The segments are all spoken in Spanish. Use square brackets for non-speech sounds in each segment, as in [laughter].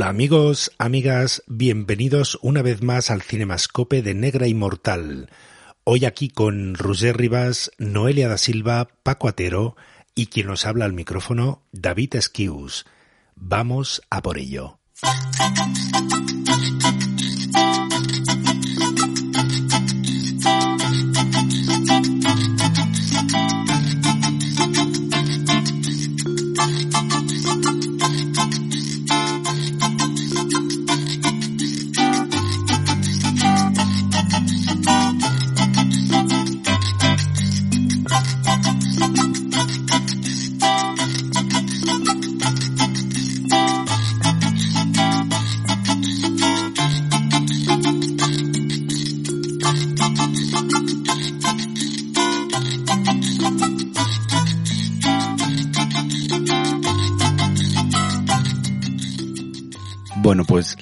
Hola amigos, amigas, bienvenidos una vez más al Cinemascope de Negra Inmortal. Hoy aquí con Roger Rivas, Noelia da Silva, Paco Atero y quien nos habla al micrófono, David Esquius. Vamos a por ello.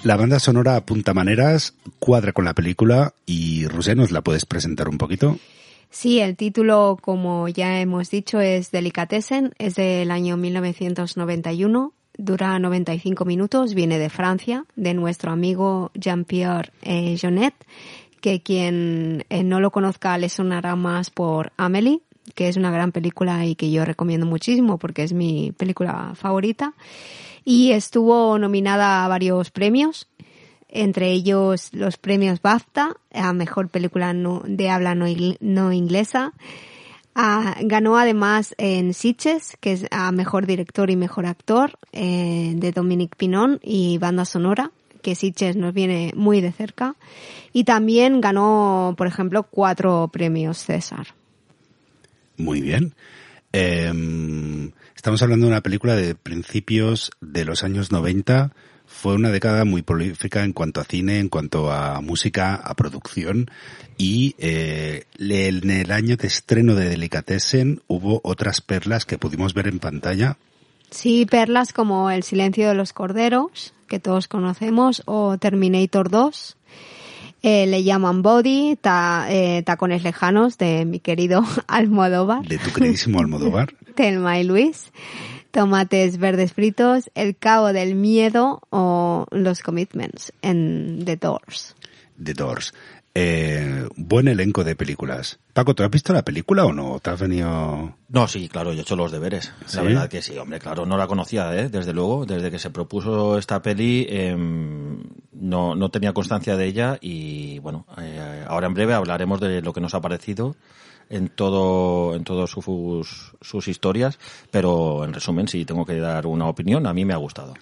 La banda sonora apunta maneras, cuadra con la película y Rusé, ¿nos la puedes presentar un poquito? Sí, el título, como ya hemos dicho, es Delicatessen, es del año 1991, dura 95 minutos, viene de Francia, de nuestro amigo Jean-Pierre eh, Jonet, que quien eh, no lo conozca le sonará más por Amélie, que es una gran película y que yo recomiendo muchísimo porque es mi película favorita. Y estuvo nominada a varios premios, entre ellos los premios BAFTA a Mejor Película no, de Habla no, no Inglesa. Ah, ganó además en Sitges, que es a Mejor Director y Mejor Actor, eh, de Dominic Pinon y Banda Sonora, que Sitges nos viene muy de cerca. Y también ganó, por ejemplo, cuatro premios César. Muy bien. Eh, estamos hablando de una película de principios de los años 90. Fue una década muy prolífica en cuanto a cine, en cuanto a música, a producción. Y eh, en el año de estreno de Delicatessen hubo otras perlas que pudimos ver en pantalla. Sí, perlas como El silencio de los corderos, que todos conocemos, o Terminator 2. Eh, le llaman Body, ta, eh, Tacones Lejanos, de mi querido [laughs] Almodóvar. De tu queridísimo Almodóvar. Telma y Luis. Tomates verdes fritos, El Cabo del Miedo o Los Commitments en The Doors. The Doors. Eh, buen elenco de películas. Paco, ¿tú has visto la película o no? ¿Te has venido...? No, sí, claro, yo he hecho los deberes. ¿Sí? La verdad que sí, hombre, claro, no la conocía, ¿eh? desde luego. Desde que se propuso esta peli, eh, no, no tenía constancia de ella y, bueno, eh, ahora en breve hablaremos de lo que nos ha parecido en todo en todas sus, sus historias, pero en resumen, si tengo que dar una opinión, a mí me ha gustado.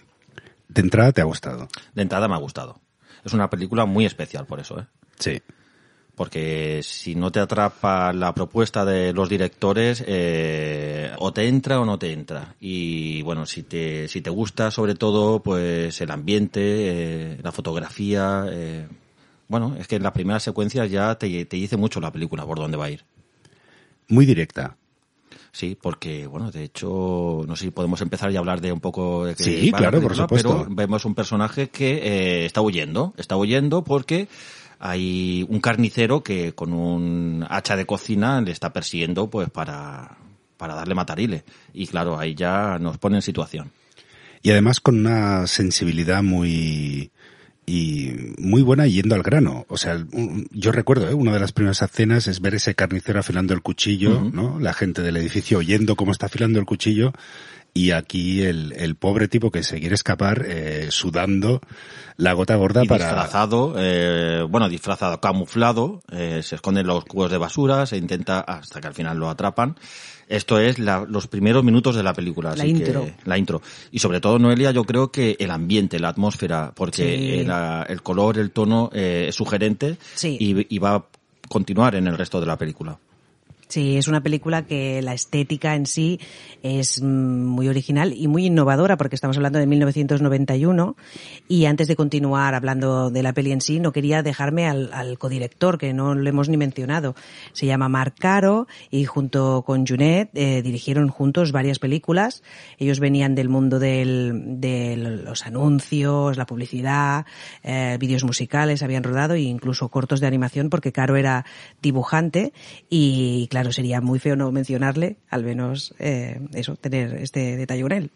De entrada te ha gustado. De entrada me ha gustado. Es una película muy especial por eso, ¿eh? Sí. Porque si no te atrapa la propuesta de los directores, eh, o te entra o no te entra. Y bueno, si te, si te gusta sobre todo, pues el ambiente, eh, la fotografía, eh, bueno, es que en las primeras secuencias ya te, te dice mucho la película por dónde va a ir. Muy directa. Sí, porque, bueno, de hecho, no sé si podemos empezar y hablar de un poco de que Sí, claro, por película, supuesto. Pero vemos un personaje que eh, está huyendo, está huyendo porque hay un carnicero que con un hacha de cocina le está persiguiendo pues para, para darle matarile. Y claro, ahí ya nos pone en situación. Y además con una sensibilidad muy y muy buena yendo al grano. O sea, yo recuerdo, ¿eh? una de las primeras escenas es ver ese carnicero afilando el cuchillo. ¿no? La gente del edificio oyendo cómo está afilando el cuchillo y aquí el, el pobre tipo que se quiere escapar eh, sudando la gota gorda y para... disfrazado, eh, bueno, disfrazado, camuflado, eh, se esconde en los cubos de basura, se intenta hasta que al final lo atrapan. Esto es la- los primeros minutos de la película. La así que- intro. la intro. Y sobre todo, Noelia, yo creo que el ambiente, la atmósfera, porque Sí. la- el color, el tono eh, es sugerente Sí. y, y va a continuar en el resto de la película. Sí, es una película que la estética en sí es mm, muy original y muy innovadora porque estamos hablando de 1991 y antes de continuar hablando de la peli en sí no quería dejarme al, al codirector que no lo hemos ni mencionado. Se llama Marc Caro y junto con Junet eh, dirigieron juntos varias películas. Ellos venían del mundo del- de los anuncios, la publicidad, eh, vídeos musicales, habían rodado e incluso cortos de animación porque Caro era dibujante y claro, sería muy feo no mencionarle, al menos eh, eso, tener este detalle con él.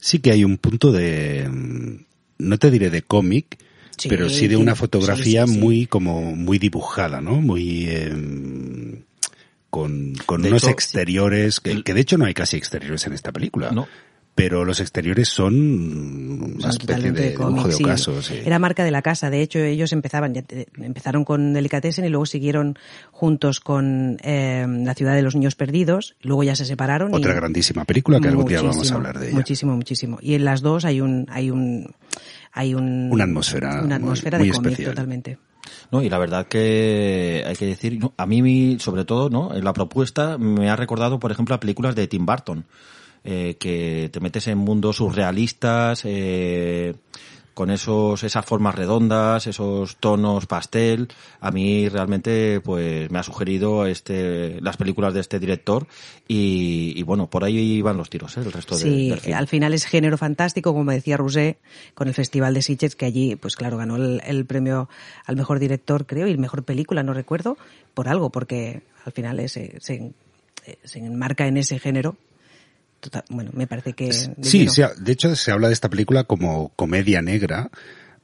Sí que hay un punto de, mm, no te diré de cómic, Sí, pero sí de una fotografía sí, sí. muy como muy dibujada, ¿no? Muy em, con, con unos hecho, exteriores que, que de hecho no hay casi exteriores en esta película. No. Pero los exteriores son una especie de dibujo de sí. ocaso. sí. Era marca de la casa. De hecho, ellos empezaban, ya te- empezaron con Delicatessen y luego siguieron juntos con eh, La ciudad de los niños perdidos. Luego ya se separaron. Otra y grandísima película que algún día vamos a hablar de ella. Muchísimo, muchísimo. Y en las dos hay un, hay un, hay un Una atmósfera una muy- atmósfera muy de cómic especial. totalmente. No, y la verdad que hay que decir, no, a mí sobre todo, ¿no? La propuesta me ha recordado, por ejemplo, a películas de Tim Burton, eh, que te metes en mundos surrealistas, eh, con esos, esas formas redondas, esos tonos pastel. A mí realmente, pues, me ha sugerido este, las películas de este director y, y bueno, por ahí van los tiros, ¿eh? El resto de, Sí, del film. al final es género fantástico, como decía Rousset, con el Festival de Sitges, que allí, pues claro, ganó el, el premio al mejor director, creo, y mejor película, no recuerdo, por algo, porque al final es, eh, se, eh, se enmarca en ese género. Total- bueno, me parece que... Sí, ha- de hecho se habla de esta película como comedia negra,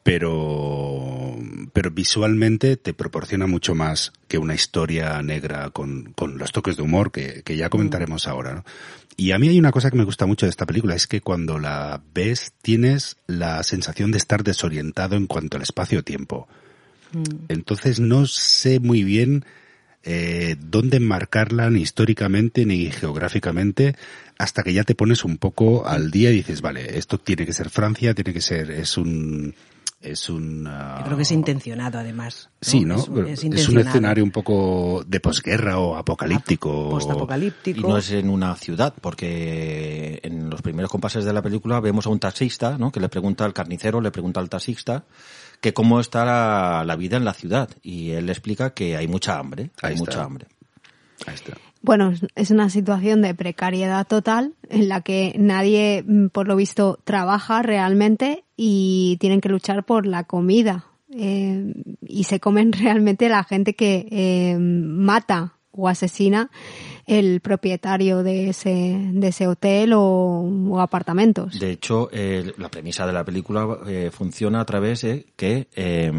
pero, pero visualmente te proporciona mucho más que una historia negra con, con los toques de humor que, que ya comentaremos ahora. ¿no? Y a mí hay una cosa que me gusta mucho de esta película, es que cuando la ves tienes la sensación de estar desorientado en cuanto al espacio-tiempo. Entonces no sé muy bien eh, dónde enmarcarla ni históricamente ni geográficamente hasta que ya te pones un poco al día y dices, vale, esto tiene que ser Francia, tiene que ser, es un, es un... ah, Yo creo que es intencionado, además. Sí, ¿no? Es, Pero es es un escenario un poco de posguerra o apocalíptico. Postapocalíptico. Y no es en una ciudad, porque en los primeros compases de la película vemos a un taxista, ¿no? Que le pregunta al carnicero, le pregunta al taxista que cómo está la, la vida en la ciudad. Y él le explica que hay mucha hambre, Ahí hay está. mucha hambre. Ahí está. Bueno, es- es una situación de precariedad total en la que nadie, mm, por lo visto, trabaja realmente y tienen que luchar por la comida. Eh, y se comen [laughs] realmente la gente que eh, mata o asesina el propietario de ese, de ese hotel o, o apartamentos. De hecho, eh, la premisa de la película eh, funciona a través de que eh,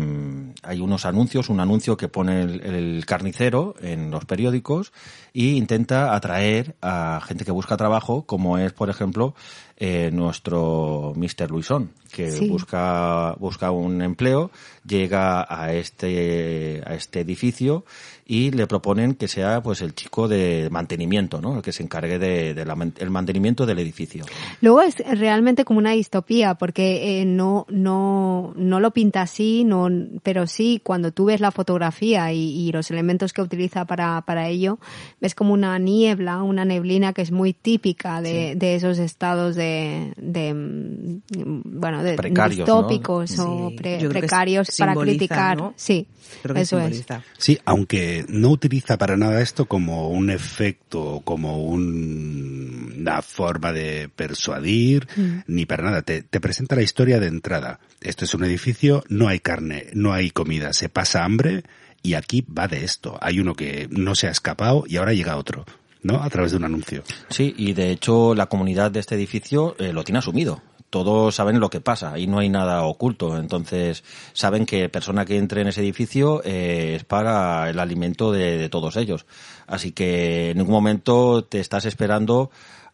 hay unos anuncios, un anuncio que pone el, el carnicero en los periódicos y intenta atraer a gente que busca trabajo, como es, por ejemplo, eh, nuestro Mr. Luisón, que Sí. busca, busca un empleo, llega a este, a este edificio y le proponen que sea pues el chico de mantenimiento, ¿no? El que se encargue de, de el mantenimiento del edificio. Luego es realmente como una distopía, porque eh, no, no, no lo pinta así, no, pero sí cuando tú ves la fotografía y, y los elementos que utiliza para, para ello, ves como una niebla, una neblina que es muy típica de, de esos estados de, de mm, bueno, de Precarios, ¿no? distópicos o Sí, pre- precarios para criticar. ¿no? Sí, Creo que eso es. Sí, aunque no utiliza para nada esto como un efecto, como un- una forma de persuadir, ni para nada. Te, te presenta la historia de entrada. Esto es un edificio, no hay carne, no hay comida, se pasa hambre y aquí va de esto. Hay uno que no se ha escapado y ahora llega otro, ¿no? A través de un anuncio. Sí, y de hecho la comunidad de este edificio eh, lo tiene asumido. Todos saben lo que pasa y no hay nada oculto. Entonces saben que persona que entre en ese edificio eh, es para el alimento de, de todos ellos. Así que en ningún momento te estás esperando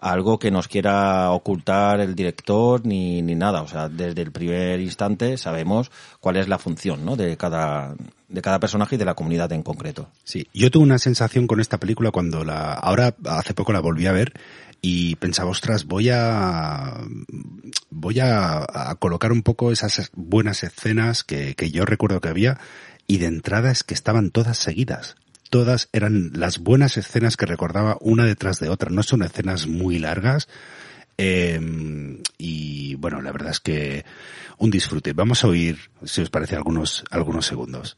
algo que nos quiera ocultar el director ni, ni nada. O sea, desde el primer instante sabemos cuál es la función ¿no? de, cada, de cada personaje y de la comunidad en concreto. Sí, yo tuve una sensación con esta película cuando la, ahora hace poco la volví a ver y pensaba, ostras, voy a, voy a, colocar un poco esas buenas escenas que, que yo recuerdo que había y de entrada es que estaban todas seguidas todas eran las buenas escenas que recordaba una detrás de otra. No son escenas muy largas. Eh, y bueno, la verdad es que un disfrute. Vamos a oír, si os parece, algunos, algunos segundos.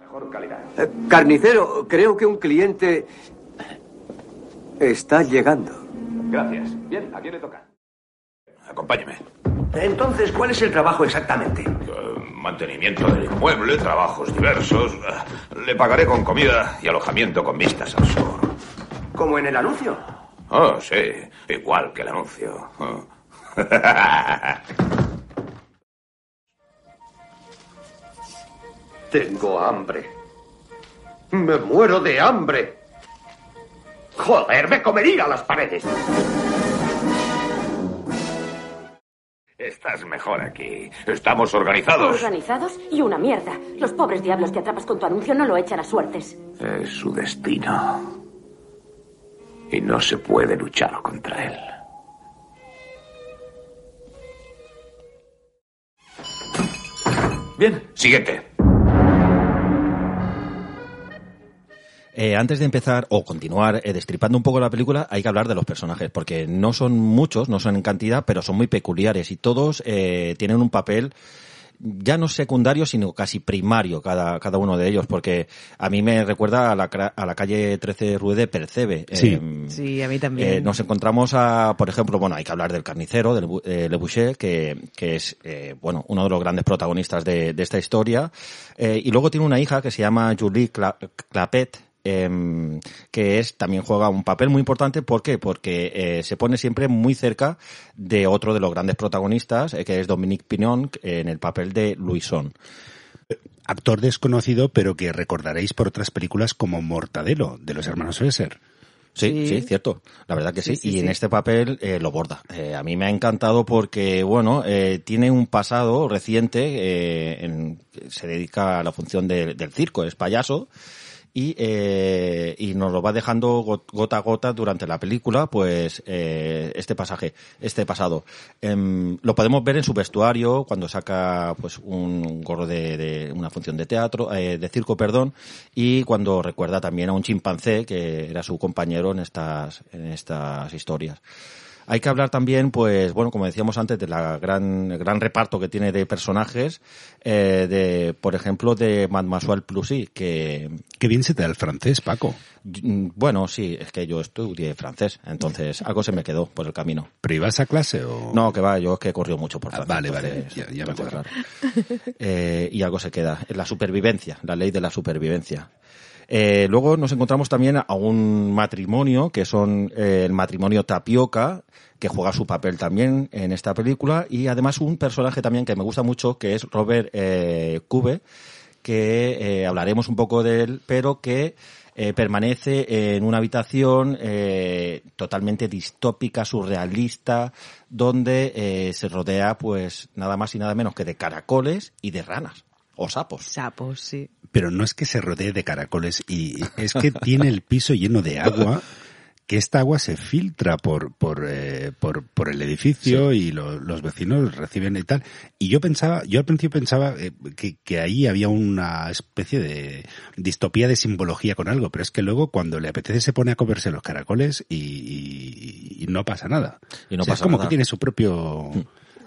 Mejor calidad. Eh, carnicero, creo que un cliente está llegando. Gracias. Bien, ¿a quién le toca? Acompáñeme. Entonces, ¿cuál es el trabajo exactamente? Uh, mantenimiento del inmueble, trabajos diversos. Uh, le pagaré con comida y alojamiento con vistas al sur. ¿Como en el anuncio? Oh, sí. Igual que el anuncio. Oh. [laughs] Tengo hambre. Me muero de hambre. Joder, me comería las paredes. Estás mejor aquí. Estamos organizados. Organizados y una mierda. Los pobres diablos que atrapas con tu anuncio no lo echan a suertes. Es su destino. Y no se puede luchar contra él. Bien, siguiente. Eh, antes de empezar o continuar eh, destripando un poco la película, hay que hablar de los personajes, porque no son muchos, no son en cantidad, pero son muy peculiares y todos eh, tienen un papel ya no secundario, sino casi primario cada, cada uno de ellos, porque a mí me recuerda a la, a la calle 13 Rue de Percebe. Sí, sí a mí también. nos encontramos a, por ejemplo, bueno, hay que hablar del carnicero, del Le Boucher, que, que es, bueno, uno de los grandes protagonistas de, de esta historia. y luego tiene una hija que se llama Julie Clapet, eh, que es también juega un papel muy importante. ¿Por qué? Porque eh, se pone siempre muy cerca de otro de los grandes protagonistas, eh, que es Dominique Pignon, en el papel de Louison. Actor desconocido, pero que recordaréis por otras películas como Mortadelo, de los hermanos Fesser. Sí, sí, cierto. La verdad que sí. y en este papel eh, lo borda. Eh, a mí me ha encantado porque, bueno, eh, tiene un pasado reciente, en, se dedica a la función del circo, es payaso y, eh, y nos lo va dejando gota a gota durante la película, pues eh, este pasaje, este pasado. Em, lo podemos ver en su vestuario cuando saca pues un gorro de, de una función de teatro, eh, de circo, perdón, y cuando recuerda también a un chimpancé que era su compañero en estas en estas historias. Hay que hablar también, pues, bueno, como decíamos antes, de la gran, gran reparto que tiene de personajes, eh, de, por ejemplo, de Mademoiselle Plusy, que... Qué bien se te da el francés, Paco. Mm, bueno, sí, es que yo estudié francés, entonces algo se me quedó por el camino. ¿Pero ibas a clase o...? No, que va, yo es que he corrido mucho por ah, Francia. vale, vale, ya, ya me acuerdo. [laughs] Eh, y algo se queda, la supervivencia, la ley de la supervivencia. Eh, luego nos encontramos también a un matrimonio, que son eh, el matrimonio Tapioca, que juega su papel también en esta película, y además un personaje también que me gusta mucho, que es Robert eh, Cube, que eh, hablaremos un poco de él, pero que eh, permanece en una habitación eh, totalmente distópica, surrealista, donde se rodea pues nada más y nada menos que de caracoles y de ranas. O sapos. Sapos, sí. Pero no es que se rodee de caracoles y es que tiene el piso lleno de agua que esta agua se filtra por por, eh, por, por, el edificio y los vecinos reciben y tal. Y yo pensaba, yo al principio pensaba eh, que, que, ahí había una especie de distopía de simbología con algo, pero es que luego cuando le apetece se pone a comerse los caracoles y, y, no pasa nada. Y no pasa es como nada. que tiene su propio... Mm.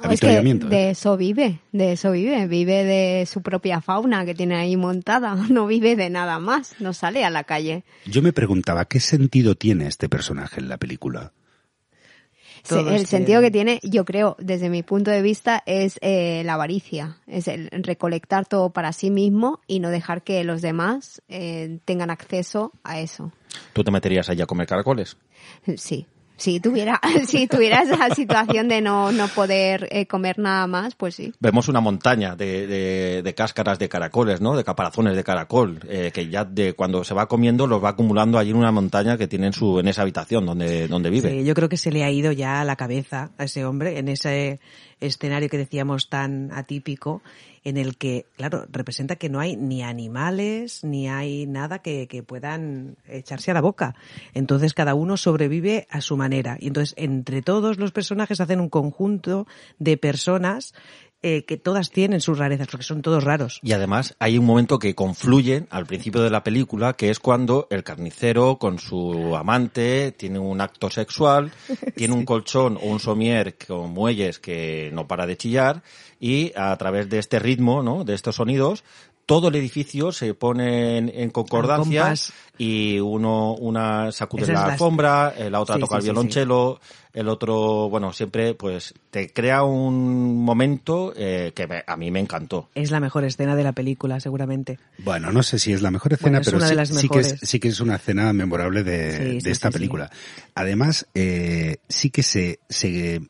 Es que ¿eh? de eso vive, de eso vive, vive de su propia fauna que tiene ahí montada, [laughs] no vive de nada más, no sale a la calle. Yo me preguntaba qué sentido tiene este personaje en la película. El sentido que tiene, yo creo, desde mi punto de vista, es eh, la avaricia, es el recolectar todo para sí mismo y no dejar que los demás eh, tengan acceso a eso. ¿Tú te meterías allá a comer caracoles? Sí, si tuviera, [laughs] si tuviera esa situación de no, no poder eh, comer nada más, pues sí. Vemos una montaña de, de, de cáscaras de caracoles, ¿no? De caparazones de caracol, eh, que ya de cuando se va comiendo los va acumulando allí en una montaña que tiene en su, en esa habitación donde, donde vive. Sí, yo creo que se le ha ido ya a la cabeza a ese hombre en ese escenario que decíamos tan atípico en el que, claro, representa que no hay ni animales, ni hay nada que, que, puedan echarse a la boca. Entonces cada uno sobrevive a su manera. Y entonces entre todos los personajes hacen un conjunto de personas eh, que todas tienen sus rarezas, porque son todos raros. Y además hay un momento que confluyen al principio de la película, que es cuando el carnicero con su amante tiene un acto sexual, [laughs] tiene sí. un colchón o un somier con muelles que no para de chillar, y a través de este ritmo, ¿no? de estos sonidos, todo el edificio se pone en, en concordancia y uno una sacude Esa la alfombra, la... la otra sí, toca sí, el violonchelo, sí, el otro, bueno, siempre pues te crea un momento eh, que me, a mí me encantó. Es la mejor escena de la película, seguramente. Bueno, no sé si es la mejor escena, bueno, pero sí, sí, que es, sí que es una escena memorable de, de esta película. Además, eh, sí que se, se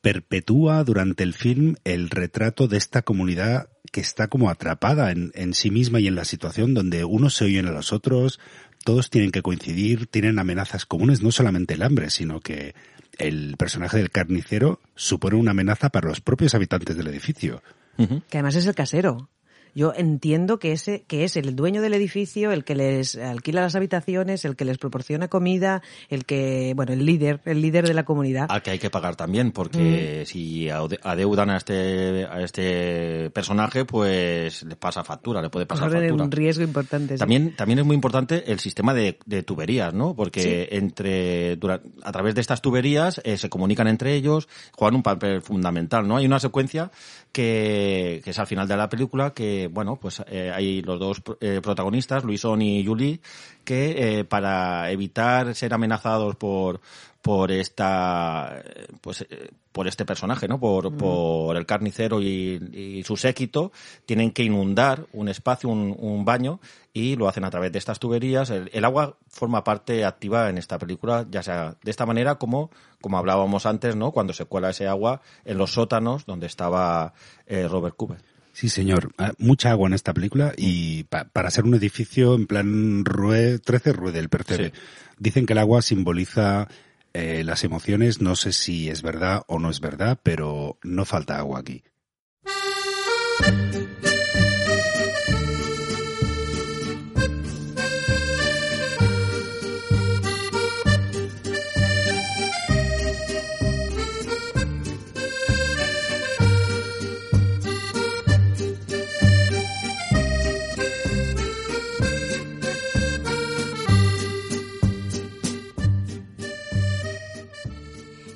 perpetúa durante el film el retrato de esta comunidad que está como atrapada en, en, sí misma y en la situación donde unos se oyen a los otros, todos tienen que coincidir, tienen amenazas comunes, no solamente el hambre, sino que el personaje del carnicero supone una amenaza para los propios habitantes del edificio. Uh -huh. Que además es el casero. Yo entiendo que ese que es el dueño del edificio, el que les alquila las habitaciones, el que les proporciona comida, el que, bueno, el líder, el líder de la comunidad. Al que hay que pagar también, porque mm. si adeudan a este a este personaje, pues le pasa factura, le puede pasar Corre factura. un riesgo importante. También sí. también es muy importante el sistema de, de tuberías, ¿no? Porque sí. entre durante, a través de estas tuberías eh, se comunican entre ellos, juegan un papel fundamental, ¿no? Hay una secuencia que, que es al final de la película que bueno, pues eh, hay los dos eh, protagonistas, Luisón y Julie, que eh, para evitar ser amenazados por por esta pues por este personaje no por, mm. por el carnicero y, y, su séquito tienen que inundar un espacio un, un, baño y lo hacen a través de estas tuberías. El, el, agua forma parte activa en esta película ya sea de esta manera como como hablábamos antes no cuando se cuela ese agua en los sótanos donde estaba eh, Robert Cooper Sí, señor. Ah, mucha agua en esta película y pa para ser un edificio en plan Rue, 13 Rue del Percebe. Sí. Dicen que el agua simboliza eh, las emociones. No sé si es verdad o no es verdad, pero no falta agua aquí.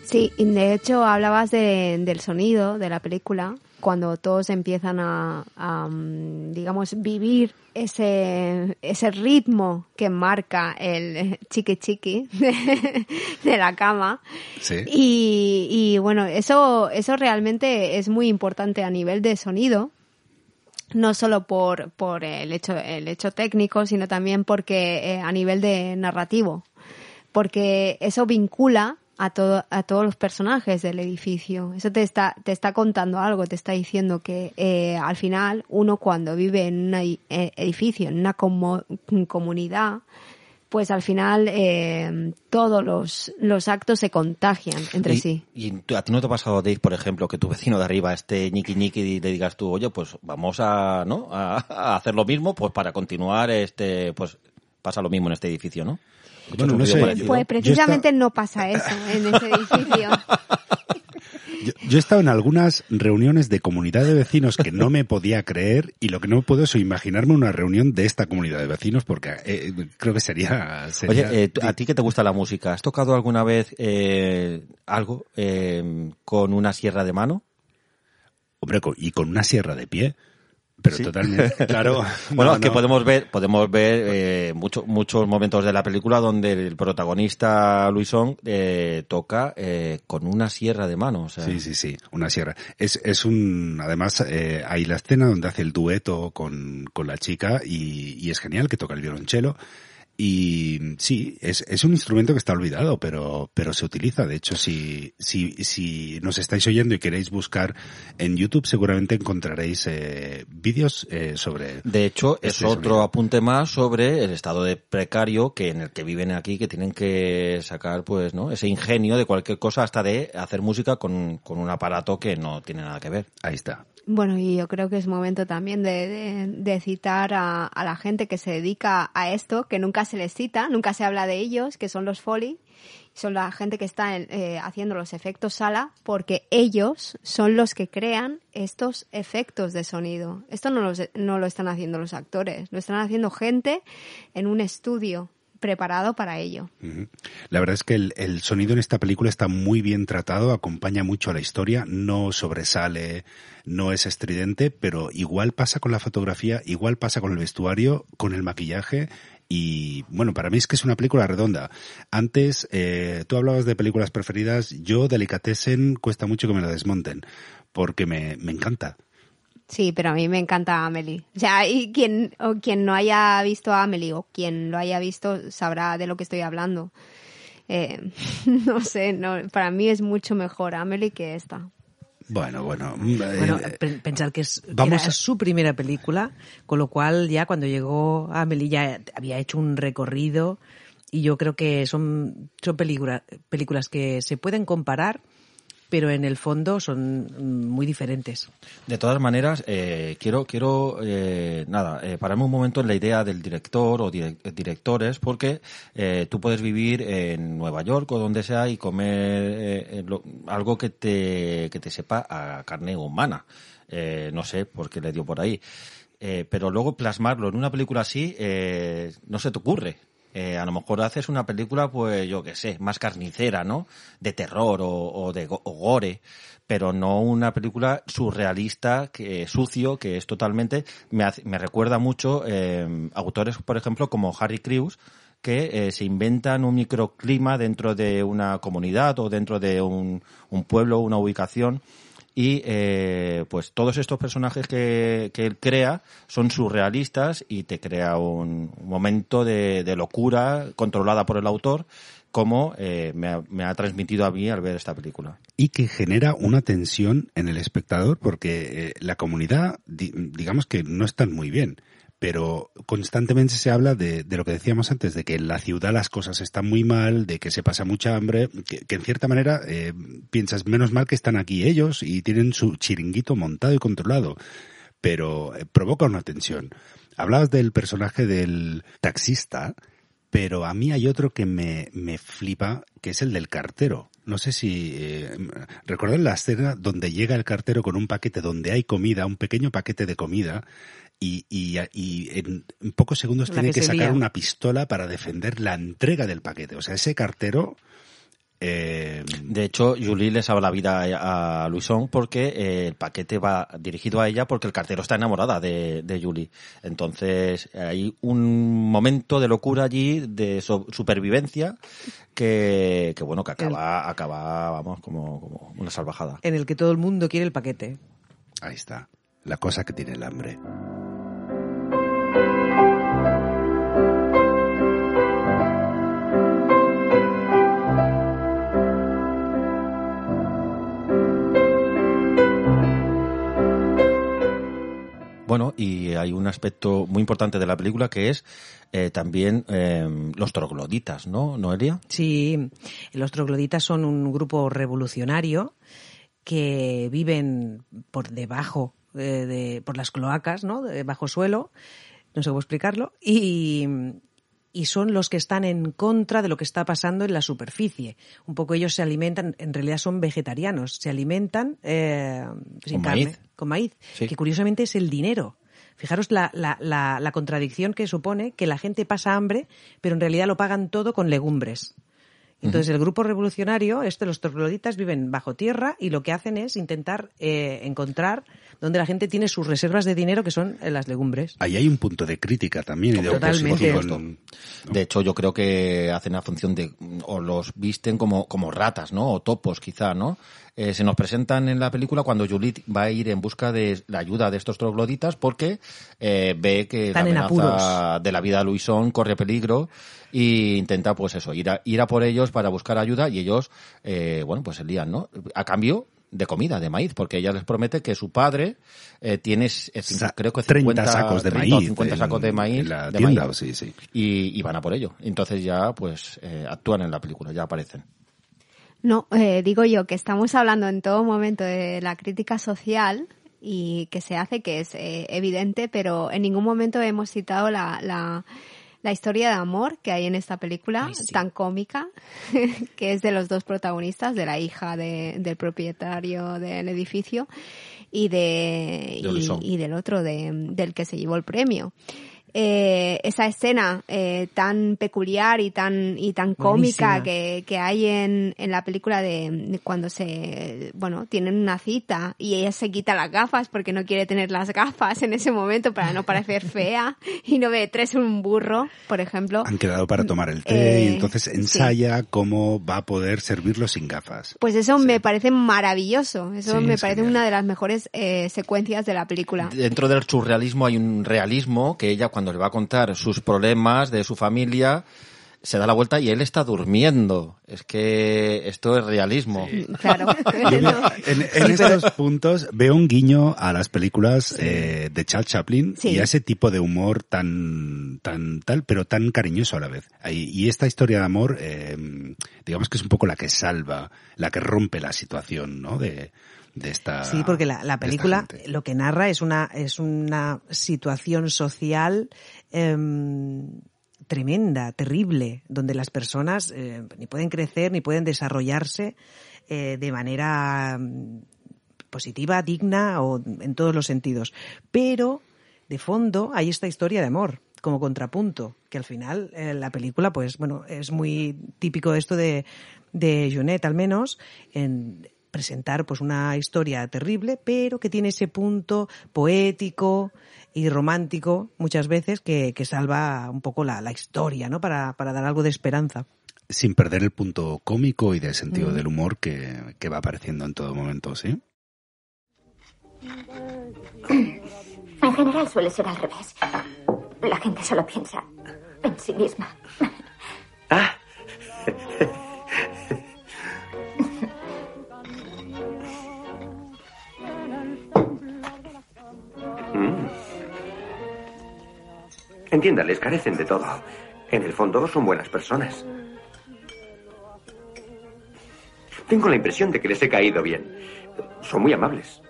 Sí, de hecho hablabas de, del sonido de la película, cuando todos empiezan a, a, digamos, vivir ese, ese ritmo que marca el chiqui chiqui de, de la cama. Sí. Y, y bueno, eso, eso realmente es muy importante a nivel de sonido, no solo por, por el hecho, el hecho técnico, sino también porque eh, a nivel de narrativo, porque eso vincula a, todo, a todos los personajes del edificio. Eso te está, te está contando algo, te está diciendo que eh, al final uno cuando vive en un eh, edificio, en una comunidad, pues al final eh, todos los, los actos se contagian entre y, sí. ¿Y a ti no te ha pasado, Dave, por ejemplo, que tu vecino de arriba esté ñiqui ñiqui y le digas tú, oye, pues vamos a, ¿no? a, a hacer lo mismo pues para continuar este, pues pasa lo mismo en este edificio, ¿no? Bueno, no sé, yo, pues precisamente está... no pasa eso en ese edificio. [laughs] Yo, yo, he estado en algunas reuniones de comunidad de vecinos que no me podía creer y lo que no puedo es imaginarme una reunión de esta comunidad de vecinos porque eh, creo que sería... sería... Oye, eh, ¿a ti que te gusta la música? ¿Has tocado alguna vez eh, algo eh, con una sierra de mano? Hombre, y con una sierra de pie. Pero ¿Sí? totalmente, [laughs] claro. bueno, no, es que no. podemos ver, podemos ver eh, mucho, muchos momentos de la película donde el protagonista Luisón eh, toca eh, con una sierra de mano. O sea. Sí, sí, sí, una sierra. Es, es un, además, eh, hay la escena donde hace el dueto con, con la chica y, y es genial que toca el violonchelo. Y sí, es, es un instrumento que está olvidado, pero, pero se utiliza. De hecho, si, si, si nos estáis oyendo y queréis buscar en YouTube, seguramente encontraréis eh, vídeos eh, sobre. De hecho, es otro sonido. apunte más sobre el estado de precario que en el que viven aquí, que tienen que sacar, pues, ¿no? Ese ingenio de cualquier cosa, hasta de hacer música con, con un aparato que no tiene nada que ver. Ahí está. Bueno, y yo creo que es momento también de, de- de citar a, a la gente que se dedica a esto, que nunca se les cita, nunca se habla de ellos, que son los Foley, son la gente que está eh, haciendo los efectos sala, porque ellos son los que crean estos efectos de sonido. Esto no, los- no lo están haciendo los actores, lo están haciendo gente en un estudio preparado para ello. La verdad es que el, el sonido en esta película está muy bien tratado, acompaña mucho a la historia, no sobresale, no es estridente, pero igual pasa con la fotografía, igual pasa con el vestuario, con el maquillaje y bueno, para mí es que es una película redonda. Antes, eh, tú hablabas de películas preferidas, yo Delicatessen cuesta mucho que me la desmonten, porque me, me encanta. Sí, pero a mí me encanta Amelie. O sea, y quien, o quien no haya visto a Amelie o quien lo haya visto sabrá de lo que estoy hablando. Eh, [laughs] no sé, no, para mí es mucho mejor Amelie que esta. Bueno, bueno. Bueno, eh, pe- pensar que es vamos era a- su primera película, con lo cual ya cuando llegó a Amelie ya había hecho un recorrido y yo creo que son, son película- películas que se pueden comparar, pero en el fondo son mm, muy diferentes. De todas maneras, eh, quiero, quiero eh, nada, eh, pararme un momento en la idea del director o direc- directores, porque eh, tú puedes vivir en Nueva York o donde sea y comer eh, eh, lo- algo que te, que te sepa a carne humana. No sé por qué le dio por ahí. Pero luego plasmarlo en una película así, no se te ocurre. Eh, a lo mejor haces una película, pues yo qué sé, más carnicera, ¿no? De terror o, de gore, pero no una película surrealista, que sucio, que es totalmente, me, hace- me recuerda mucho eh, autores, por ejemplo, como Harry Crews, que eh, se inventan un microclima dentro de una comunidad o dentro de un, un pueblo, una ubicación, y eh, pues todos estos personajes que, que él crea son surrealistas y te crea un, momento de, locura controlada por el autor como eh, me, ha, me ha transmitido a mí al ver esta película. y que genera una tensión en el espectador porque eh, la comunidad, di- digamos que no están muy bien, pero constantemente se habla de, lo que decíamos antes, de que en la ciudad las cosas están muy mal, de que se pasa mucha hambre, que, que en cierta manera eh, piensas, menos mal que están aquí ellos y tienen su chiringuito montado y controlado, pero eh, provoca una tensión. Hablabas del personaje del taxista, pero a mí hay otro que me, me flipa, que es el del cartero. No sé si eh, recuerdan la escena donde llega el cartero con un paquete donde hay comida, un pequeño paquete de comida, y, y, y en, en pocos segundos La tiene que sacar una pistola para defender la entrega del paquete. O sea, ese cartero... eh, De hecho, Julie le salva la vida a a Luisón porque eh, el paquete va dirigido a ella porque el cartero está enamorada de, de Julie. Entonces, hay un momento de locura allí, de so- supervivencia, que, que bueno, que acaba, acaba, vamos, como, como una salvajada. En el que todo el mundo quiere el paquete. ahí está. La cosa que tiene el hambre. Bueno, y hay un aspecto muy importante de la película que es eh, también eh, los trogloditas, ¿no, Noelia? Sí, los trogloditas son un grupo revolucionario que viven por debajo eh, de, por las cloacas, ¿no? De bajo suelo, no sé cómo explicarlo, y, y son los que están en contra de lo que está pasando en la superficie. Un poco ellos se alimentan, en realidad son vegetarianos, se alimentan eh, sin Con carne, maíz. con maíz, Sí. que curiosamente es el dinero. Fijaros la, la, la, la contradicción que supone que la gente pasa hambre, pero en realidad lo pagan todo con legumbres. Entonces el grupo revolucionario, este, los trogloditas, viven bajo tierra y lo que hacen es intentar eh, encontrar donde la gente tiene sus reservas de dinero, que son eh, las legumbres. Ahí hay un punto de crítica también y de Totalmente. oposición. De hecho, yo creo que hacen la función de, o los visten como, como ratas, ¿no? O topos, quizá, ¿no? Eh, se nos presentan en la película cuando Juliet va a ir en busca de la ayuda de estos trogloditas porque eh, ve que Están la amenaza de la vida de Luisón corre peligro y intenta pues eso, ir a, ir a por ellos para buscar ayuda y ellos, eh, bueno, pues se lían, ¿no? A cambio de comida, de maíz, porque ella les promete que su padre eh, tiene, eh, Sa- creo que 30 50 sacos de 30 maíz 50 en- sacos de maíz. en la de tienda, maíz. sí, sí. Y, y van a por ello. Entonces ya, pues, eh, actúan en la película, ya aparecen. No, eh, digo yo que estamos hablando en todo momento de la crítica social y que se hace, que es eh, evidente, pero en ningún momento hemos citado la, la, la historia de amor que hay en esta película Ay, sí. tan cómica, [laughs] que es de los dos protagonistas, de la hija de- del propietario del edificio y de, De y, Ulisón. y del otro, de, del que se llevó el premio. Eh, esa escena eh, tan peculiar y tan y tan cómica que, que hay en, en la película de, de cuando se bueno tienen una cita y ella se quita las gafas porque no quiere tener las gafas en ese momento para no parecer fea y no ve tres un burro por ejemplo Han quedado para tomar el té y Eh, entonces sí. ensaya cómo va a poder servirlo sin gafas. pues eso Sí. me parece maravilloso eso Sí, me es parece genial. una de las mejores eh, secuencias de la película Dentro del surrealismo hay un realismo que ella cuando le va a contar sus problemas de su familia se da la vuelta y él está durmiendo. Es que esto es realismo. [laughs] claro en, en estos puntos veo un guiño a las películas eh, de Charles Chaplin Sí. y a ese tipo de humor tan tan tal, pero tan cariñoso a la vez. Y, y esta historia de amor, eh, digamos que es un poco la que salva, la que rompe la situación, ¿no? De, de esta. Sí, porque la, la película lo que narra es una, es una situación social em, tremenda, terrible, donde las personas eh, ni pueden crecer ni pueden desarrollarse eh, de manera mm, positiva, digna o en todos los sentidos. Pero de fondo hay esta historia de amor como contrapunto, que al final eh, la película, pues bueno, es muy típico esto de, de al menos, en presentar pues una historia terrible, pero que tiene ese punto poético y romántico muchas veces que, que salva un poco la, la historia, ¿no? Para, para dar algo de esperanza. Sin perder el punto cómico y del sentido Mm. del humor que, que va apareciendo en todo momento, ¿sí? [clears throat] En general suele ser al revés. La gente solo piensa en sí misma. [laughs] Ah, [laughs] Entiéndales, carecen de todo. En el fondo son buenas personas. Tengo la impresión de que les he caído bien. Son muy amables.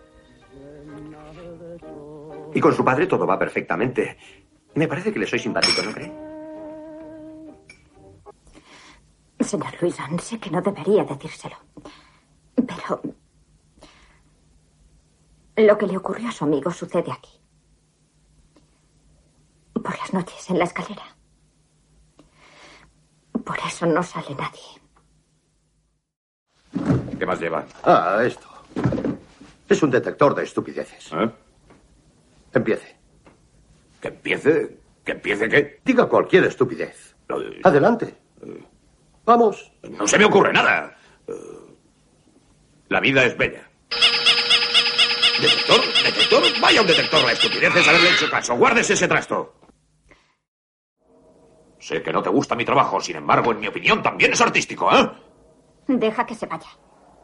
Y con su padre todo va perfectamente. Me parece que le soy simpático, ¿no cree? Señor Luison, sé que no debería decírselo. Pero. Lo que le ocurrió a su amigo sucede aquí. Por las noches, en la escalera. Por eso no sale nadie. ¿Qué más lleva? Ah, esto. Es un detector de estupideces. ¿Eh? Empiece. ¿Que empiece? ¿Que empiece qué? Diga cualquier estupidez. Eh, Adelante. Vamos. No se me ocurre nada. La vida es bella. ¿Detector? ¿Detector? Vaya un detector a estupideces haberle hecho caso. Guárdese ese trasto. Sé que no te gusta mi trabajo, sin embargo, en mi opinión, también es artístico, ¿eh? Deja que se vaya.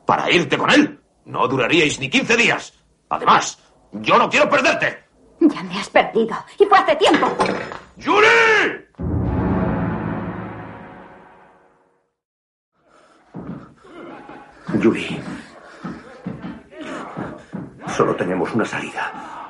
Para irte con él. No duraríais ni 15 días. Además, yo no quiero perderte. Ya me has perdido. Y fue hace tiempo. ¡Julie! Yuri. Solo tenemos una salida.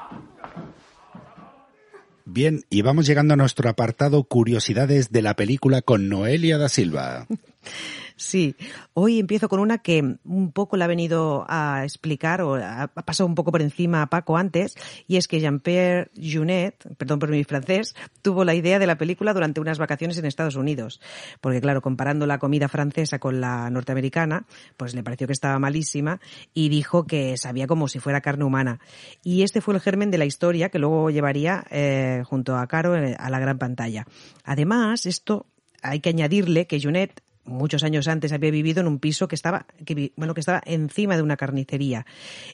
Bien, y vamos llegando a nuestro apartado Curiosidades de la película con Noelia da Silva. [laughs] Sí, hoy empiezo con una que un poco la ha venido a explicar o ha pasado un poco por encima a Paco antes, y es que Jean-Pierre Junet, perdón por mi francés, tuvo la idea de la película durante unas vacaciones en Estados Unidos. Porque claro, comparando la comida francesa con la norteamericana, pues le pareció que estaba malísima y dijo que sabía como si fuera carne humana. Y este fue el germen de la historia que luego llevaría eh, junto a Caro eh, a la gran pantalla. Además, esto hay que añadirle que Junet muchos años antes había vivido en un piso que estaba, que, bueno, que estaba encima de una carnicería.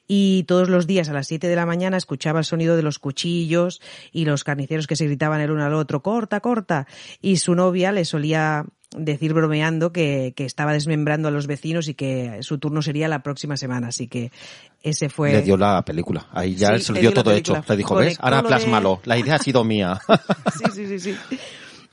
Y todos los días a las 7 de la mañana escuchaba el sonido de los cuchillos y los carniceros que se gritaban el uno al otro, corta, corta. Y su novia le solía decir bromeando que, que, estaba desmembrando a los vecinos y que su turno sería la próxima semana. Así que ese fue. Le dio la película. Ahí ya sí, se lo dio todo hecho. Le dijo, ¿ves? Ahora plásmalo. De... La idea ha sido mía. [laughs] sí, sí, sí, sí.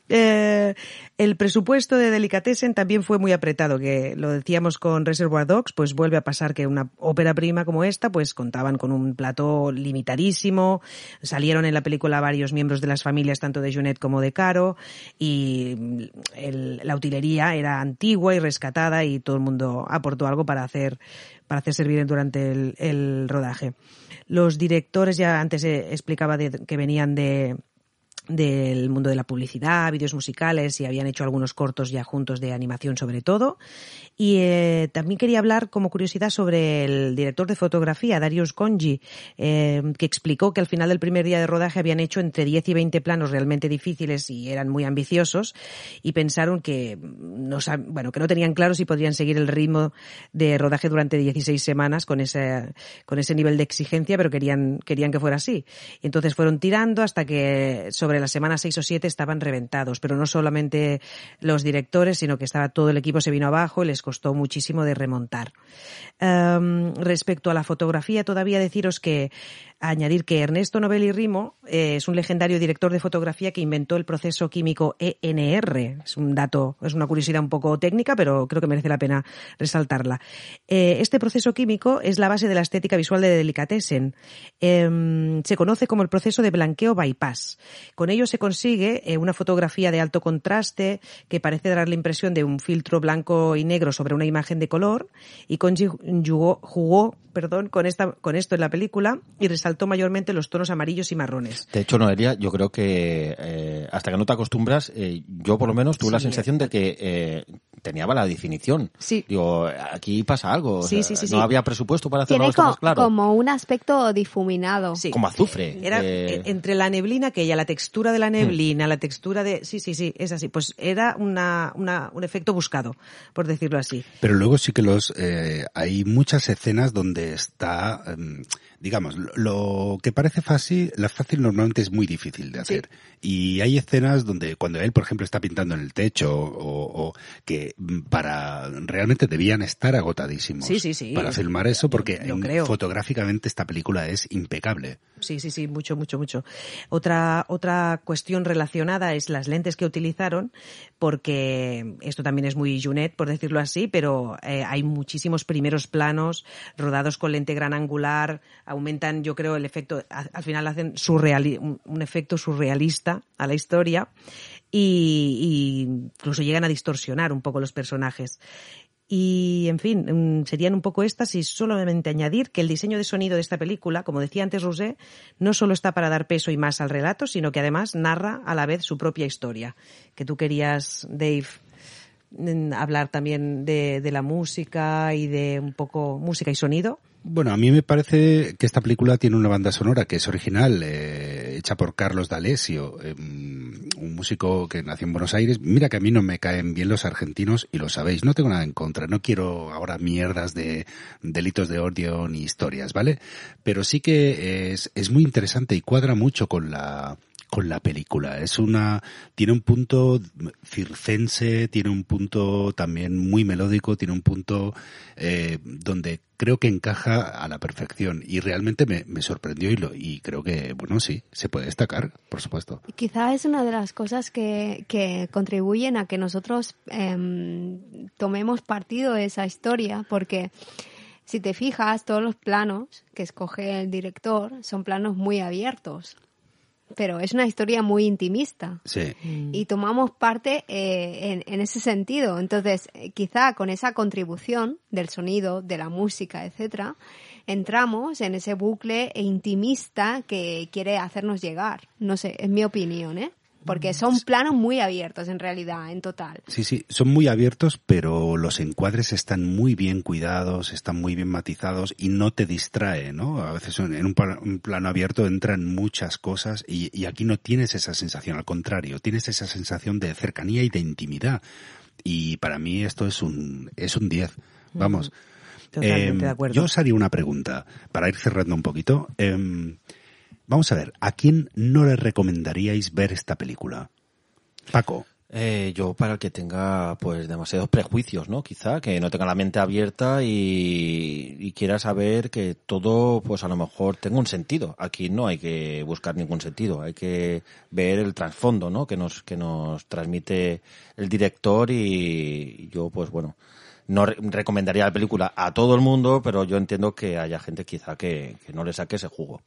Eh, el presupuesto de Delicatessen también fue muy apretado, que lo decíamos con Reservoir Dogs, pues vuelve a pasar que una ópera prima como esta, pues contaban con un plató limitadísimo, salieron en la película varios miembros de las familias, tanto de Junet como de Caro, y el, la utilería era antigua y rescatada y todo el mundo aportó algo para hacer, para hacer servir durante el, rodaje. Los directores ya antes explicaba de, que venían de, del mundo de la publicidad, vídeos musicales y habían hecho algunos cortos ya juntos de animación sobre todo. Y eh, también quería hablar como curiosidad sobre el director de fotografía, Darius Conji, eh, que explicó que al final del primer día de rodaje habían hecho entre 10 y 20 planos realmente difíciles y eran muy ambiciosos y pensaron que no, bueno, que no tenían claro si podrían seguir el ritmo de rodaje durante 16 semanas con ese, con ese nivel de exigencia, pero querían, querían que fuera así. Entonces fueron tirando hasta que sobre la semana 6 o 7 estaban reventados, pero no solamente los directores, sino que estaba todo el equipo se vino abajo y les costó muchísimo de remontar. Um, respecto a la fotografía, todavía deciros que añadir que Ernesto Novelli Rimo eh, es un legendario director de fotografía que inventó el proceso químico ENR. Es un dato, es una curiosidad un poco técnica, pero creo que merece la pena resaltarla. Eh, este proceso químico es la base de la estética visual de Delicatessen. Eh, se conoce como el proceso de blanqueo bypass. Con ello se consigue eh, una fotografía de alto contraste que parece dar la impresión de un filtro blanco y negro sobre una imagen de color y Conji jugó, perdón, con, esta, con esto en la película y resaltó mayormente los tonos amarillos y marrones. De hecho, Noelia, yo creo que eh, hasta que no te acostumbras, eh, yo por lo menos tuve sí, la sensación de que eh, tenía la definición. Sí. Digo, aquí pasa algo. Sí, o sea, sí, sí, no había presupuesto para hacerlo esto co más claro. como un aspecto difuminado. Sí. Como azufre. Era eh, entre la neblina que ella, la textura de la neblina, la textura de... Sí, sí, sí, es así. Pues era una, una, un efecto buscado, por decirlo así. Pero luego sí que los eh, hay muchas escenas donde está em, digamos, lo, que parece fácil, la fácil normalmente es muy difícil de hacer. Sí. Y hay escenas donde cuando él, por ejemplo, está pintando en el techo o, o que para realmente debían estar agotadísimos sí, sí, sí. para filmar eso porque en, fotográficamente esta película es impecable. Sí, sí, sí, mucho, mucho, mucho. Otra, otra cuestión relacionada es las lentes que utilizaron, porque esto también es muy Junet, por decirlo así, pero eh, hay muchísimos primeros planos rodados con lente gran angular, aumentan, yo creo, el efecto, al final hacen un, un efecto surrealista a la historia y, y, incluso llegan a distorsionar un poco los personajes. Y, en fin, mm, serían un poco estas y solamente añadir que el diseño de sonido de esta película, como decía antes Rosé, no solo está para dar peso y más al relato, sino que además narra a la vez su propia historia. Que tú querías, Dave, hablar también de, de la música y de un poco música y sonido. Bueno, a mí me parece que esta película tiene una banda sonora que es original, eh, hecha por Carlos D'Alessio, eh, un músico que nació en Buenos Aires. Mira que a mí no me caen bien los argentinos y lo sabéis, no tengo nada en contra, no quiero ahora mierdas de delitos de odio ni historias, ¿vale? Pero sí que es, es muy interesante y cuadra mucho con la con la película. Es una, tiene un punto circense, tiene un punto también muy melódico, tiene un punto eh, donde creo que encaja a la perfección y realmente me, me sorprendió y, lo, y creo que, bueno, sí, se puede destacar, por supuesto. Quizá es una de las cosas que, que contribuyen a que nosotros eh, tomemos partido de esa historia, porque si te fijas, todos los planos que escoge el director son planos muy abiertos pero es una historia muy intimista. Sí. Y tomamos parte eh, en, en, ese sentido. Entonces, eh, quizá con esa contribución del sonido, de la música, etcétera, entramos en ese bucle intimista que quiere hacernos llegar. No sé, es mi opinión, ¿eh? Porque son planos muy abiertos en realidad, en total. Sí, sí, son muy abiertos, pero los encuadres están muy bien cuidados, están muy bien matizados y no te distrae, ¿no? A veces en un, un plano abierto entran muchas cosas y, y, aquí no tienes esa sensación, al contrario, tienes esa sensación de cercanía y de intimidad. Y para mí esto es un, es un 10. Vamos. Totalmente Em, de acuerdo. Yo os haría una pregunta para ir cerrando un poquito. Em, vamos a ver, ¿a quién no le recomendaríais ver esta película? Paco. Eh, yo para el que tenga pues demasiados prejuicios, ¿no? Quizá que no tenga la mente abierta y, quiera saber que todo pues a lo mejor tenga un sentido. Aquí no hay que buscar ningún sentido, hay que ver el trasfondo, ¿no? Que nos que nos transmite el director y yo pues bueno, no re- recomendaría la película a todo el mundo, pero yo entiendo que haya gente quizá que, que no le saque ese jugo.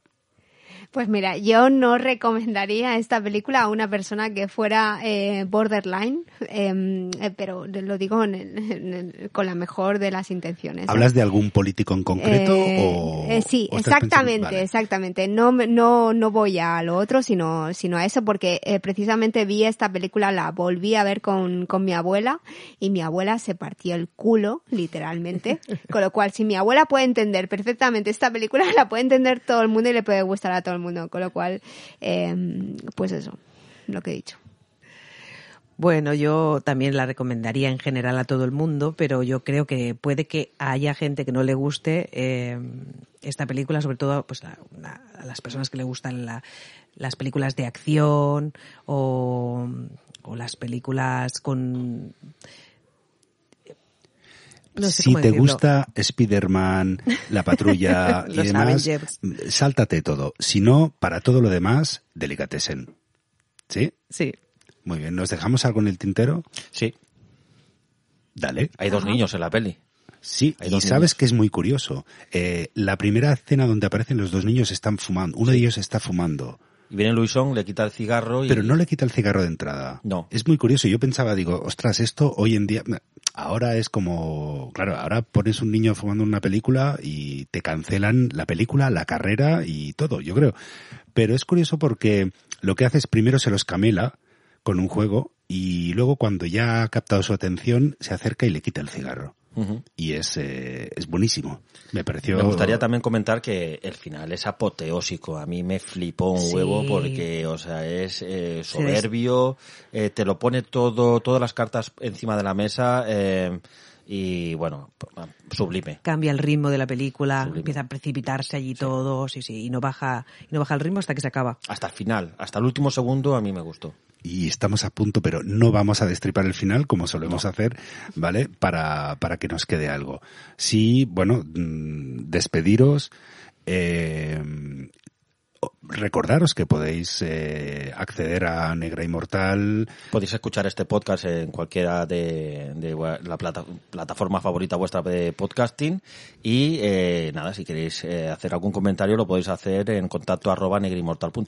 Pues mira, yo no recomendaría esta película a una persona que fuera eh, borderline, em, eh, pero lo digo en el- en el- con la mejor de las intenciones. ¿Hablas de algún político en concreto Eh, o...? eh, sí, o exactamente, Vale. exactamente. No, me- no, no voy a lo otro, sino, sino a eso, porque eh, precisamente vi esta película, la volví a ver con, con mi abuela y mi abuela se partió el culo, literalmente. [laughs] con lo cual, si mi abuela puede entender perfectamente esta película, [laughs] la puede entender todo el mundo y le puede gustar a todo el mundo. Con lo cual, eh, pues eso, lo que he dicho. Bueno, yo también la recomendaría en general a todo el mundo, pero yo creo que puede que haya gente que no le guste eh, esta película, sobre todo pues a, las personas que le gustan la- las películas de acción o, o las películas con no sé si te decirlo. gusta Spider-Man, La Patrulla [laughs] y Los demás, Avengers. sáltate todo. Si no, para todo lo demás, Delicatessen. ¿Sí? Sí. Muy bien. ¿Nos dejamos algo en el tintero? Sí, Dale. hay dos niños en la peli. Sí, Hay y sabes niños. que es muy curioso. Eh, la primera escena donde aparecen los dos niños están fumando. Uno de ellos está fumando. Y viene Luisón, le quita el cigarro y... Pero no le quita el cigarro de entrada. No. Es muy curioso. Yo pensaba, digo, ostras, esto hoy en día, ahora es como, claro, ahora pones un niño fumando una película y te cancelan la película, la carrera y todo, yo creo. Pero es curioso porque lo que hace es primero se los camela con un juego y luego cuando ya ha captado su atención se acerca y le quita el cigarro. Y es, eh, es buenísimo. Me pareció... Me gustaría también comentar que el final es apoteósico. A mí me flipó un Sí. huevo porque, o sea, es eh, soberbio, eh, te lo pone todo, todas las cartas encima de la mesa eh, y, bueno, sublime. Cambia el ritmo de la película, Sublime. empieza a precipitarse allí todo, sí, sí, y no baja, y no baja el ritmo hasta que se acaba. Hasta el final, hasta el último segundo a mí me gustó. Y estamos a punto, pero no vamos a destripar el final como solemos hacer, ¿vale? Para, para que nos quede algo. Sí, bueno, mm, despediros. Eh, recordaros que podéis eh, acceder a Negra Inmortal. Podéis escuchar este podcast en cualquiera de, de la plata- plataforma favorita vuestra de podcasting y eh, nada, si queréis eh, hacer algún comentario lo podéis hacer en contacto arroba negrimortal.com.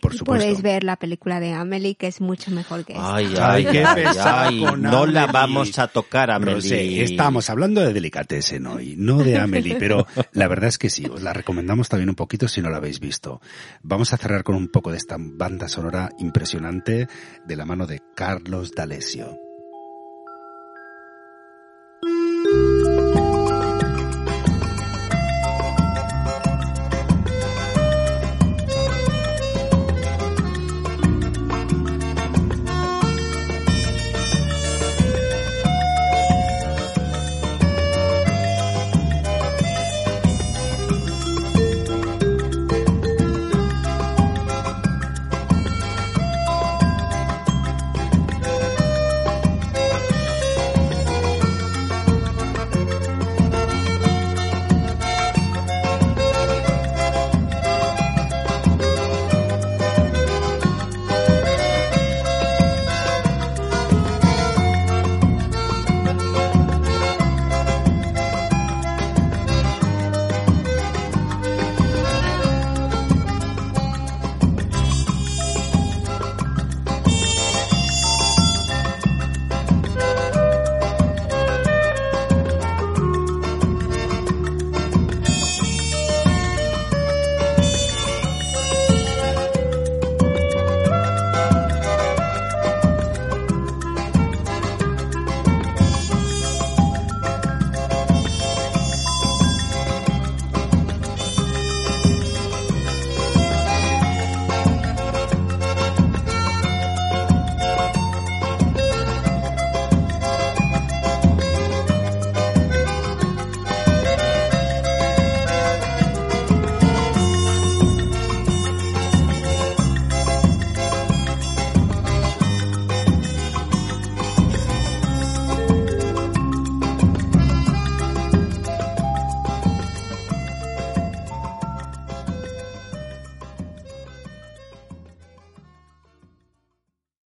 Por Y supuesto. podéis ver la película de Amelie, que es mucho mejor que esta. Ay, Ay, qué ay, con no la vamos a tocar, Amelie. Estamos hablando de Delicatessen hoy, no de Amelie, pero la verdad es que sí, os la recomendamos también un poquito si no la habéis visto. Vamos a cerrar con un poco de esta banda sonora impresionante de la mano de Carlos D'Alessio.